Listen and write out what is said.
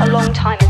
a long time ago.